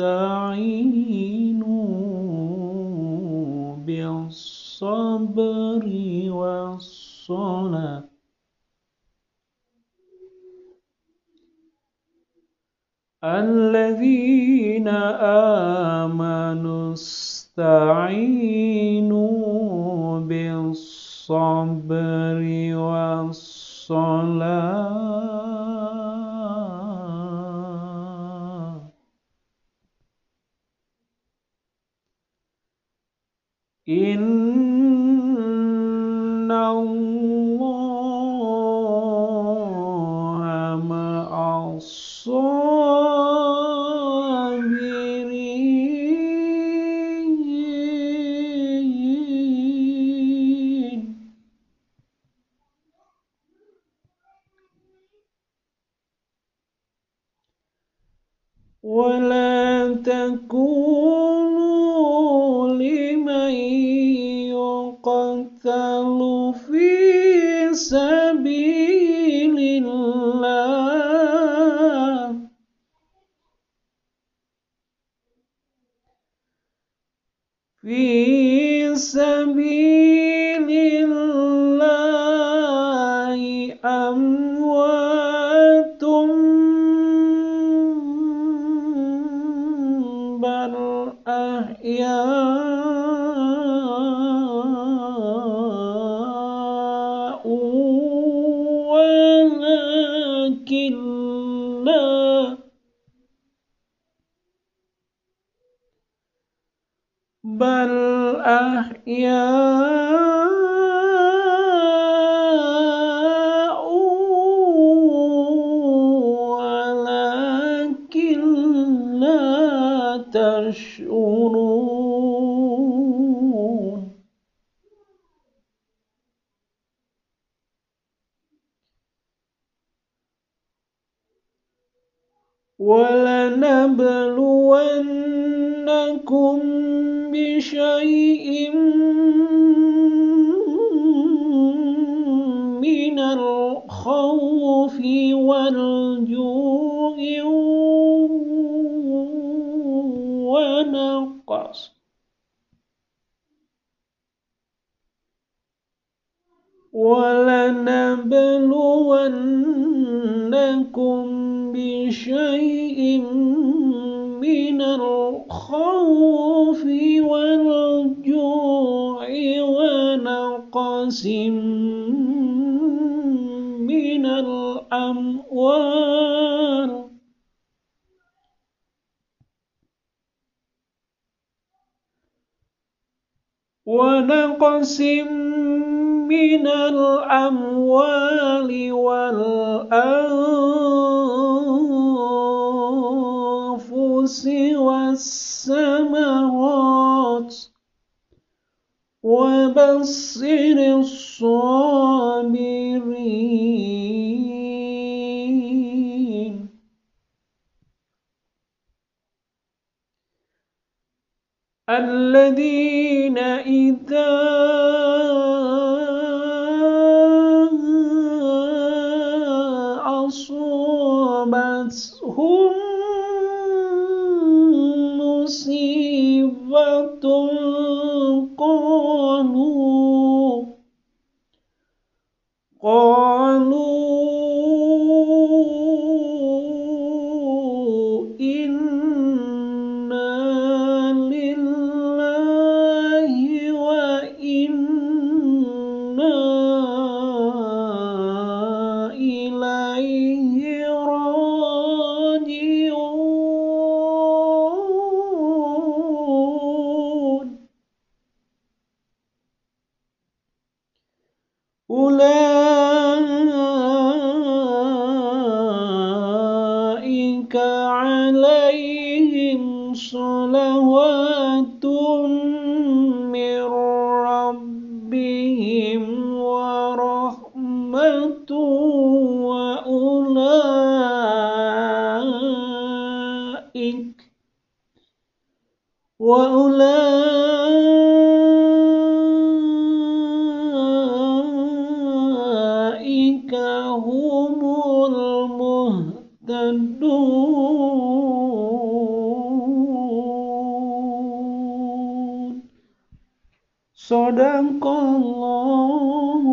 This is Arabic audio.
استعينوا بالصبر والصلاة. الذين آمنوا استعينوا بالصبر والصلاة. إن الله ولا تكونوا أحياء بل أحياء ولكن لا تشعرون ولنبلونكم بشيء من الخوف والجوع ونقص. ولنبلونكم بشيء من الخوف والجوع ونقص من الأموال. ونقص من الأموال والأنفس والثمرات وبصر الصابرين الذين إذا مصيبة 说了我 صدق الله